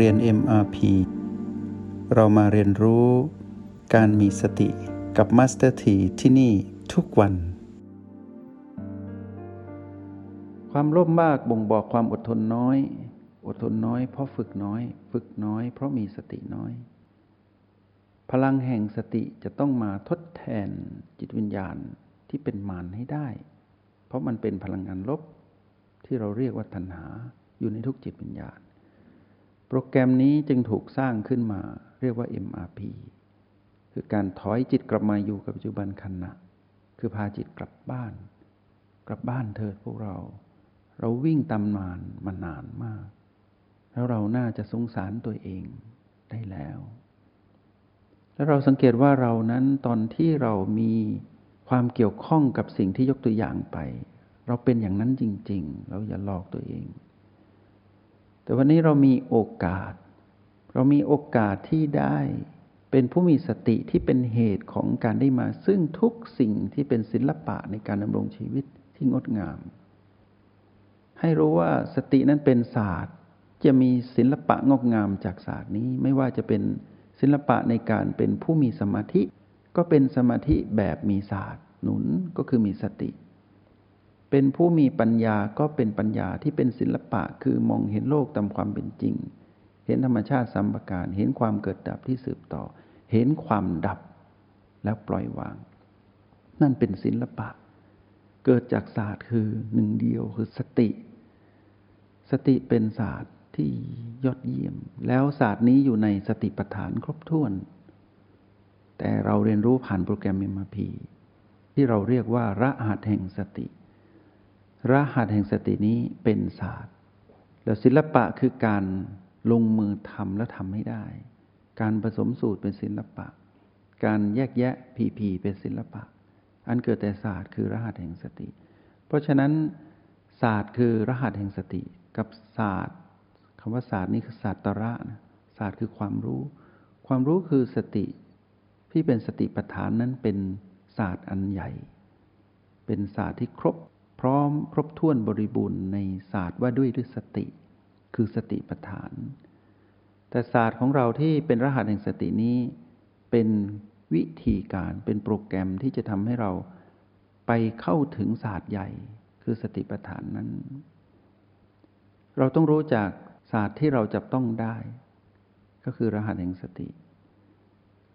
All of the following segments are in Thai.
เรียน MRP เรามาเรียนรู้การมีสติกับ Master T ที่ที่นี่ทุกวัน ความโลภมากบ่งบอกความอดทนน้อย อดทนน้อยเพราะฝึกน้อย ฝึกน้อยเพราะมีสติน้อย พลังแห่งสติจะต้องมาทดแทนจิตวิญญาณที่เป็นมารให้ได้ เพราะมันเป็นพลังงานลบที่เราเรียกว่าตัณหาอยู่ในทุกจิตวิญญาณ รแกรมนี้จึงถูกสร้างขึ้นมา เรียกว่า MRP คือการถอยจิตกลับมาอยู่กับปัจจุบันขณะ คือพาจิตกลับบ้าน กลับบ้านเถิดพวกเรา เราวิ่งตำนานมานานมาก แล้วเราน่าจะสงสารตัวเองได้แล้ว แล้วเราสังเกตว่าเรานั้นตอนที่เรามีความเกี่ยวข้องกับสิ่งที่ยกตัวอย่างไป เราเป็นอย่างนั้นจริง ๆ เราอย่าหลอกตัวเอง แต่วันนี้เรามีโอกาส เรามีโอกาสที่ได้เป็นผู้มีสติที่เป็นเหตุของการได้มา ซึ่งทุกสิ่งที่เป็นศิลปะในการดำรงชีวิตที่งดงาม ให้รู้ว่าสตินั้นเป็นศาสตร์ จะมีศิลปะงดงามจากศาสตร์นี้ ไม่ว่าจะเป็นศิลปะในการเป็นผู้มีสมาธิ ก็เป็นสมาธิแบบมีศาสตร์ หนุนก็คือมีสติ เป็นผู้มีปัญญาก็เป็นปัญญาที่เป็นศิลปะ คือมองเห็นโลกตามความเป็นจริง เห็นธรรมชาติสัมปการ เห็นความเกิดดับที่สืบต่อ เห็นความดับแล้วปล่อยวาง นั่นเป็นศิลปะ เกิดจากศาสตร์คือหนึ่งเดียวคือสติ สติเป็นศาสตร์ที่ยอดเยี่ยม แล้วศาสตร์นี้อยู่ในสติปัฏฐานครบถ้วน แต่เราเรียนรู้ผ่านโปรแกรม MRP ที่เราเรียกว่าระหัสแห่งสติ รหัสแห่งสตินี้เป็นศาสตร์ แล้วศิลปะคือการลงมือทำและทำให้ได้ การผสมสูตรเป็นศิลปะ การแยกแยะผีผีเป็นศิลปะ อันเกิดแต่ศาสตร์คือรหัสแห่งสติ เพราะฉะนั้นศาสตร์คือรหัสแห่งสติ กับศาสตร์คำว่าศาสตร์นี่คือศาสตร์ตระนะศาสตร์คือความรู้ ความรู้คือสติ ที่เป็นสติปัฏฐานนั้นเป็นศาสตร์อันใหญ่ เป็นศาสตร์ที่ครบ พร้อมครบถ้วนบริบูรณ์ในศาสตร์ว่าด้วยด้วยสติ คือสติปัฏฐาน แต่ศาสตร์ของเราที่เป็นรหัสแห่งสตินี้ เป็นวิธีการเป็นโปรแกรมที่จะทำให้เราไปเข้าถึงศาสตร์ใหญ่ คือสติปัฏฐานนั้น เราต้องรู้จากศาสตร์ที่เราจับต้องได้ ก็คือรหัสแห่งสติ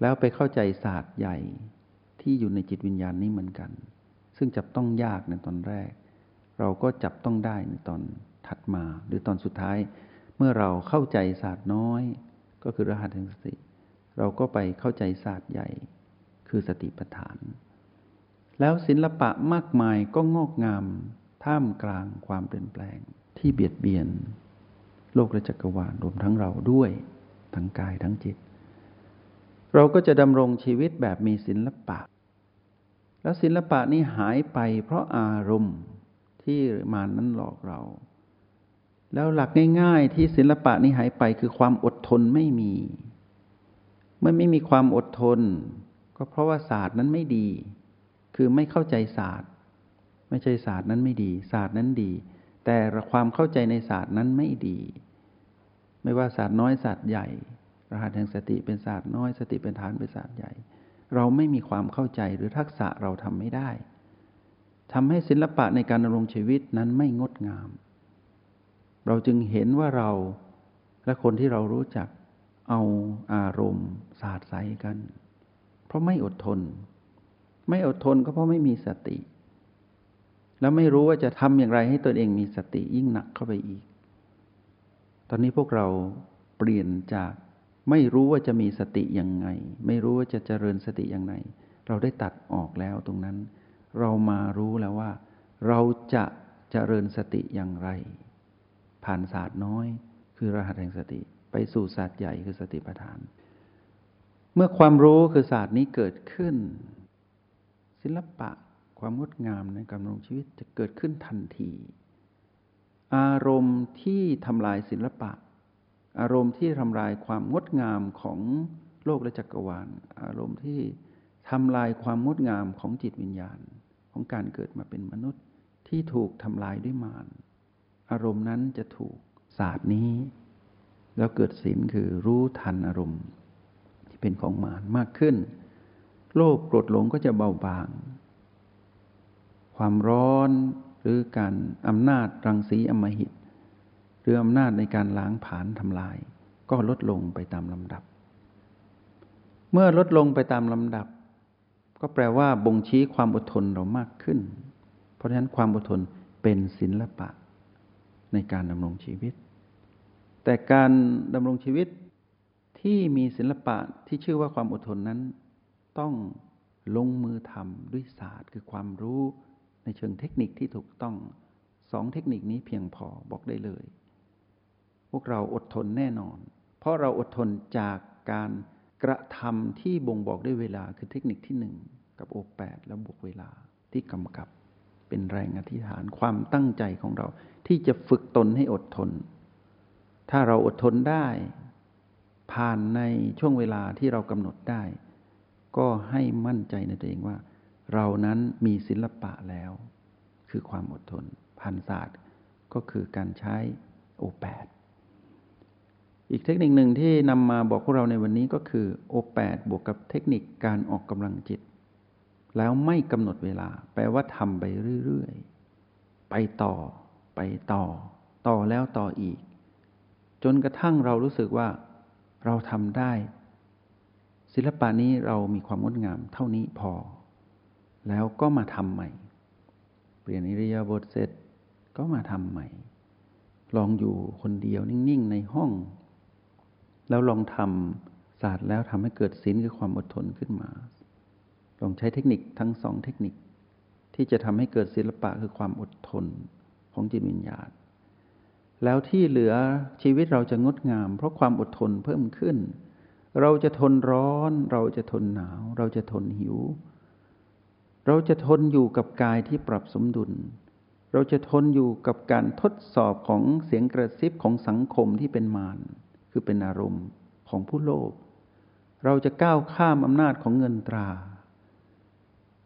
แล้วไปเข้าใจศาสตร์ใหญ่ที่อยู่ในจิตวิญญาณนี้เหมือนกัน ซึ่งจับต้องยากในตอนแรก เราก็จับต้องได้ในตอนถัดมา หรือตอนสุดท้าย เมื่อเราเข้าใจศาสตร์น้อย ก็คือรหัสแห่งสติ เราก็ไปเข้าใจศาสตร์ใหญ่ คือสติปัฏฐาน แล้วศิลปะมากมายก็งอกงาม ท่ามกลางความเปลี่ยนแปลงที่เบียดเบียน โลกและจักรวาลรวมทั้งเราด้วยทั้งกายทั้งจิต เราก็จะดำรงชีวิตแบบมีศิลปะ แล้วศิลปะนี้หายไปเพราะอารมณ์ที่มานั้นหลอกเรา แล้วหลักง่ายๆ ที่ศิลปะนี้หายไปคือความอดทนไม่มี เมื่อไม่มีความอดทน ก็เพราะว่าศาสตร์นั้นไม่ดี คือไม่เข้าใจศาสตร์ ไม่ใช่ศาสตร์นั้นไม่ดี ศาสตร์นั้นดี แต่ความเข้าใจในศาสตร์นั้นไม่ดี ไม่ว่าศาสตร์น้อยศาสตร์ใหญ่ รหัสแห่งสติเป็นศาสตร์น้อยสติเป็นฐานเป็นศาสตร์ใหญ่ เราไม่มีความเข้าใจหรือทักษะเราทำไม่ได้ทำให้ศิลปะในการดำรงชีวิตนั้นไม่งดงาม เราจึงเห็นว่าเราและคนที่เรารู้จักเอาอารมณ์สาดใสกัน เพราะไม่อดทน ไม่อดทนก็เพราะไม่มีสติ แล้วไม่รู้ว่าจะทำอย่างไรให้ตนเองมีสติยิ่งหนักเข้าไปอีก ตอนนี้พวกเราเปลี่ยนจาก ไม่รู้ว่าจะมีสติยังไง ไม่รู้ว่าจะเจริญสติอย่างไรเราได้ตัดออกแล้วตรงนั้น เรามารู้แล้วว่า เราจะเจริญสติอย่างไร ผ่านศาสตร์น้อย คือรหัสแห่งสติ ไปสู่ศาสตร์ใหญ่คือสติปัฏฐาน เมื่อความรู้คือศาสตร์นี้เกิดขึ้น ศิลปะความงดงามในการดำรงชีวิตจะเกิดขึ้นทันที อารมณ์ที่ทำลายศิลปะ อารมณ์ที่ทำลายความงดงามของโลกและจักรวาล อารมณ์ที่ทำลายความงดงามของจิตวิญญาณ ของการเกิดมาเป็นมนุษย์ที่ถูกทำลายด้วยมารอารมณ์นั้นจะถูกศาสตร์นี้ แล้วเกิดศีลคือรู้ทันอารมณ์ ที่เป็นของมารมากขึ้น โลภโกรธหลงก็จะเบาบาง ความร้อนหรือการอำนาจรังสีอมหิต หรืออำนาจในการล้างผลาญทำลาย ก็ลดลงไปตามลำดับ เมื่อลดลงไปตามลำดับ ก็แปลว่าบ่งชี้ความอดทนเรามากขึ้น เพราะฉะนั้นความอดทนเป็นศิลปะ ในการดำรงชีวิต แต่การดำรงชีวิตที่มีศิลปะที่ชื่อว่าความอดทนนั้น ต้องลงมือทำด้วยศาสตร์ คือความรู้ในเชิงเทคนิคที่ถูกต้องสองเทคนิคนี้เพียงพอบอกได้เลย พวกเราอดทนแน่นอน เพราะเราอดทนจากการกระทำที่บ่งบอกด้วยเวลาคือเทคนิคที่หนึ่งกับโอแปดแล้วบวกเวลาที่กำกับเป็นแรงอธิษฐานความตั้งใจของเรา ที่จะฝึกตนให้อดทน ถ้าเราอดทนได้ ผ่านในช่วงเวลาที่เรากำหนดได้ ก็ให้มั่นใจในตัวเองว่า เรานั้นมีศิลปะแล้ว คือความอดทนพันศาสตร์ก็คือการใช้โอแปด อีกเทคนิคหนึ่งที่นำมาบอกพวกเราในวันนี้ก็คือโอแปดบวกกับเทคนิคการออกกำลังจิต แล้วไม่กำหนดเวลา แปลว่าทำไปเรื่อยๆ ไปต่อ ไปต่อ ต่อแล้วต่ออีก จนกระทั่งเรารู้สึกว่า เราทำได้ ศิลปะนี้เรามีความงดงามเท่านี้พอ แล้วก็มาทำใหม่ เปลี่ยนอิริยาบถเสร็จก็มาทำใหม่ ลองอยู่คนเดียวนิ่งๆ ในห้อง แล้วลองทำศาสตร์แล้วทำให้เกิดศีลคือความอดทนขึ้นมา ลองใช้เทคนิคทั้งสองเทคนิค ที่จะทำให้เกิดศิลปะคือความอดทนของจิตวิญญาณ แล้วที่เหลือชีวิตเราจะงดงาม เพราะความอดทนเพิ่มขึ้น เราจะทนร้อน เราจะทนหนาว เราจะทนหิว เราจะทนอยู่กับกายที่ปรับสมดุลเราจะทนอยู่กับการทดสอบของเสียงกระซิบของสังคมที่เป็นมาร คือเป็นอารมณ์ของผู้โลภเราจะก้าวข้ามอำนาจของเงินตรา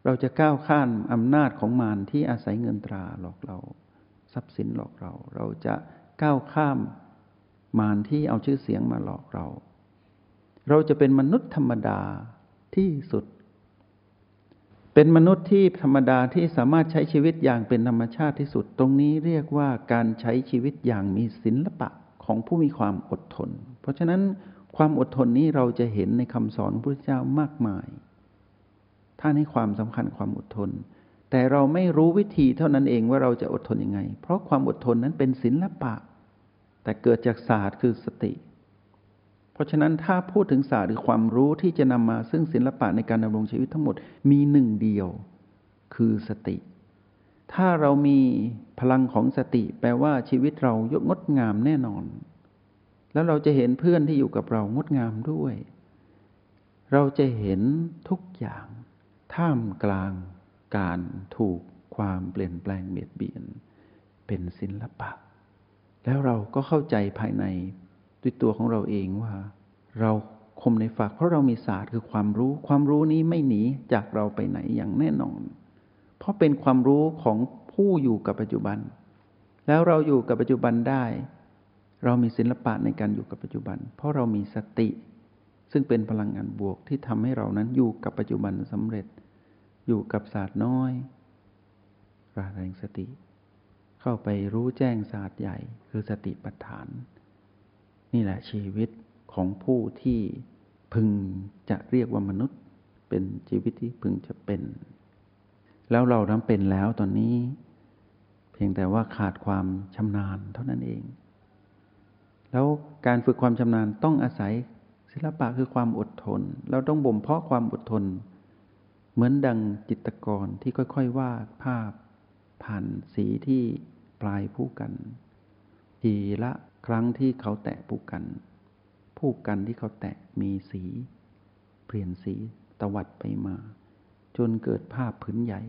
เราจะก้าวข้ามอำนาจของมารที่อาศัยเงินตราหลอกเรา ทรัพย์สินหลอกเรา เราจะก้าวข้ามมารที่เอาชื่อเสียงมาหลอกเรา เราจะเป็นมนุษย์ธรรมดาที่สุด เป็นมนุษย์ที่ธรรมดาที่สามารถใช้ชีวิตอย่างเป็นธรรมชาติที่สุด ตรงนี้เรียกว่าการใช้ชีวิตอย่างมีศิลปะ ของผู้มีความอดทน เพราะฉะนั้นความอดทนนี้เราจะเห็นในคำสอนของพระเจ้ามากมาย ท่านให้ความสำคัญความอดทน แต่เราไม่รู้วิธีเท่านั้นเองว่าเราจะอดทนยังไง เพราะความอดทนนั้นเป็นศิลปะ แต่เกิดจากศาสตร์คือสติ เพราะฉะนั้นถ้าพูดถึงศาสตร์หรือความรู้ที่จะนำมาซึ่งศิลปะในการดำรงชีวิตทั้งหมดมีหนึ่งเดียว คือสติ ถ้าเรามีพลังของสติ แปลว่าชีวิตเรายกงดงามแน่นอน แล้วเราจะเห็นเพื่อนที่อยู่กับเรางดงามด้วย เราจะเห็นทุกอย่าง ท่ามกลางการถูกความเปลี่ยนแปลงเบียดเบียน เป็นศิลปะ แล้วเราก็เข้าใจภายในด้วยตัวของเราเองว่า เราคมในฝากเพราะเรามีศาสตร์คือความรู้ ความรู้นี้ไม่หนีจากเราไปไหนอย่างแน่นอน เพราะเป็นความรู้ของผู้อยู่กับปัจจุบัน แล้วเราอยู่กับปัจจุบันได้ เรามีศิลปะในการอยู่กับปัจจุบัน เพราะเรามีสติ ซึ่งเป็นพลังงานบวกที่ทำให้เรานั้นอยู่กับปัจจุบันสำเร็จ อยู่กับศาสตร์น้อยราแรงสติ เข้าไปรู้แจ้งศาสตร์ใหญ่ คือสติปัฏฐาน นี่แหละชีวิตของผู้ที่พึงจะเรียกว่ามนุษย์ เป็นชีวิตที่พึงจะเป็น แล้วเรานั้นเป็นแล้วตอนนี้ เพียงแต่ว่าขาดความชำนาญเท่านั้นเอง แล้วการฝึกความชำนาญต้องอาศัยศิลปะคือความอดทน เราต้องบ่มเพาะความอดทน เหมือนดังจิตกรที่ค่อยๆวาดภาพ ผ่านสีที่ปลายผู้กัน ทีละครั้งที่เขาแตะผู้กัน ผู้กันที่เขาแตะมีสี เปลี่ยนสีตวัดไปมา จนเกิดภาพพื้นใหญ่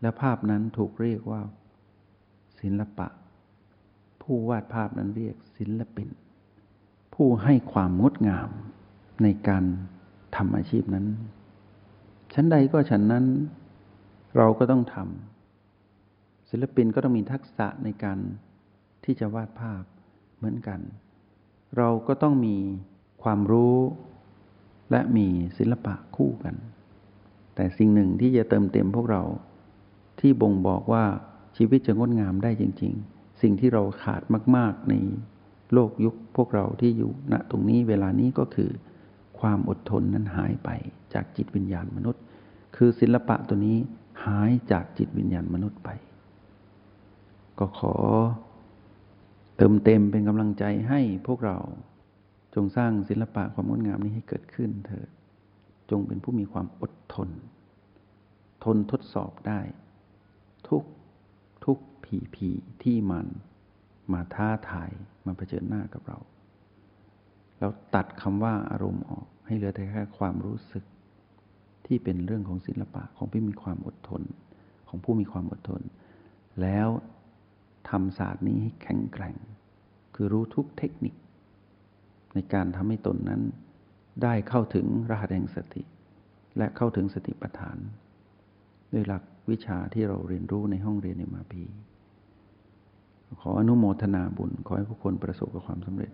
และภาพนั้นถูกเรียกว่า ศิลปะ ผู้วาดภาพนั้นเรียกศิลปิน ผู้ให้ความงดงามในการทำอาชีพนั้นชั้นใดก็ฉันนั้นเราก็ต้องทำศิลปินก็ต้องมีทักษะในการที่จะวาดภาพเหมือนกัน เราก็ต้องมีความรู้และมีศิลปะคู่กัน แต่สิ่งหนึ่งที่จะเติมเต็มพวกเรา ที่บ่งบอกว่าชีวิตจะงดงามได้จริง ๆ สิ่งที่เราขาดมาก ๆ ในโลกยุคพวกเราที่อยู่ณตรงนี้เวลานี้ก็คือ ความอดทนนั้นหายไปจากจิตวิญญาณมนุษย์ คือศิลปะตัวนี้หายจากจิตวิญญาณมนุษย์ไป ก็ขอ เติมเต็มเป็นกำลังใจให้พวกเราจงสร้างศิลปะความงดงามนี้ให้เกิดขึ้นเถิด จงเป็นผู้มีความอดทน ทนทดสอบได้ ทุกทุกผีผีที่มันมาท้าทายมาเผชิญหน้ากับเรา แล้วตัดคำว่าอารมณ์ออกให้เหลือแต่แค่ความรู้สึก ที่เป็นเรื่องของศิลปะของผู้มีความอดทน ของผู้มีความอดทน แล้วทำศาสตร์นี้ให้แข็งแกร่ง คือรู้ทุกเทคนิค ในการทำให้ตนนั้น ได้เข้าถึงรหัสแห่งสติ และเข้าถึงสติปัฏฐานด้วยหลักวิชาที่เราเรียนรู้ในห้องเรียนในมาพีขออนุโมทนาบุญ ขอให้ผู้คนประสบกับความสำเร็จ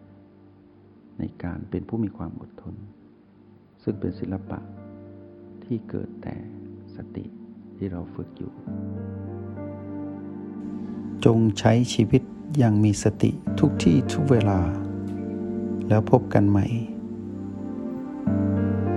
ในการเป็นผู้มีความอดทน ซึ่งเป็นศิลปะที่เกิดแต่สติที่เราฝึกอยู่ จงใช้ชีวิตอย่างมีสติทุกที่ทุกเวลา แล้วพบกันใหม่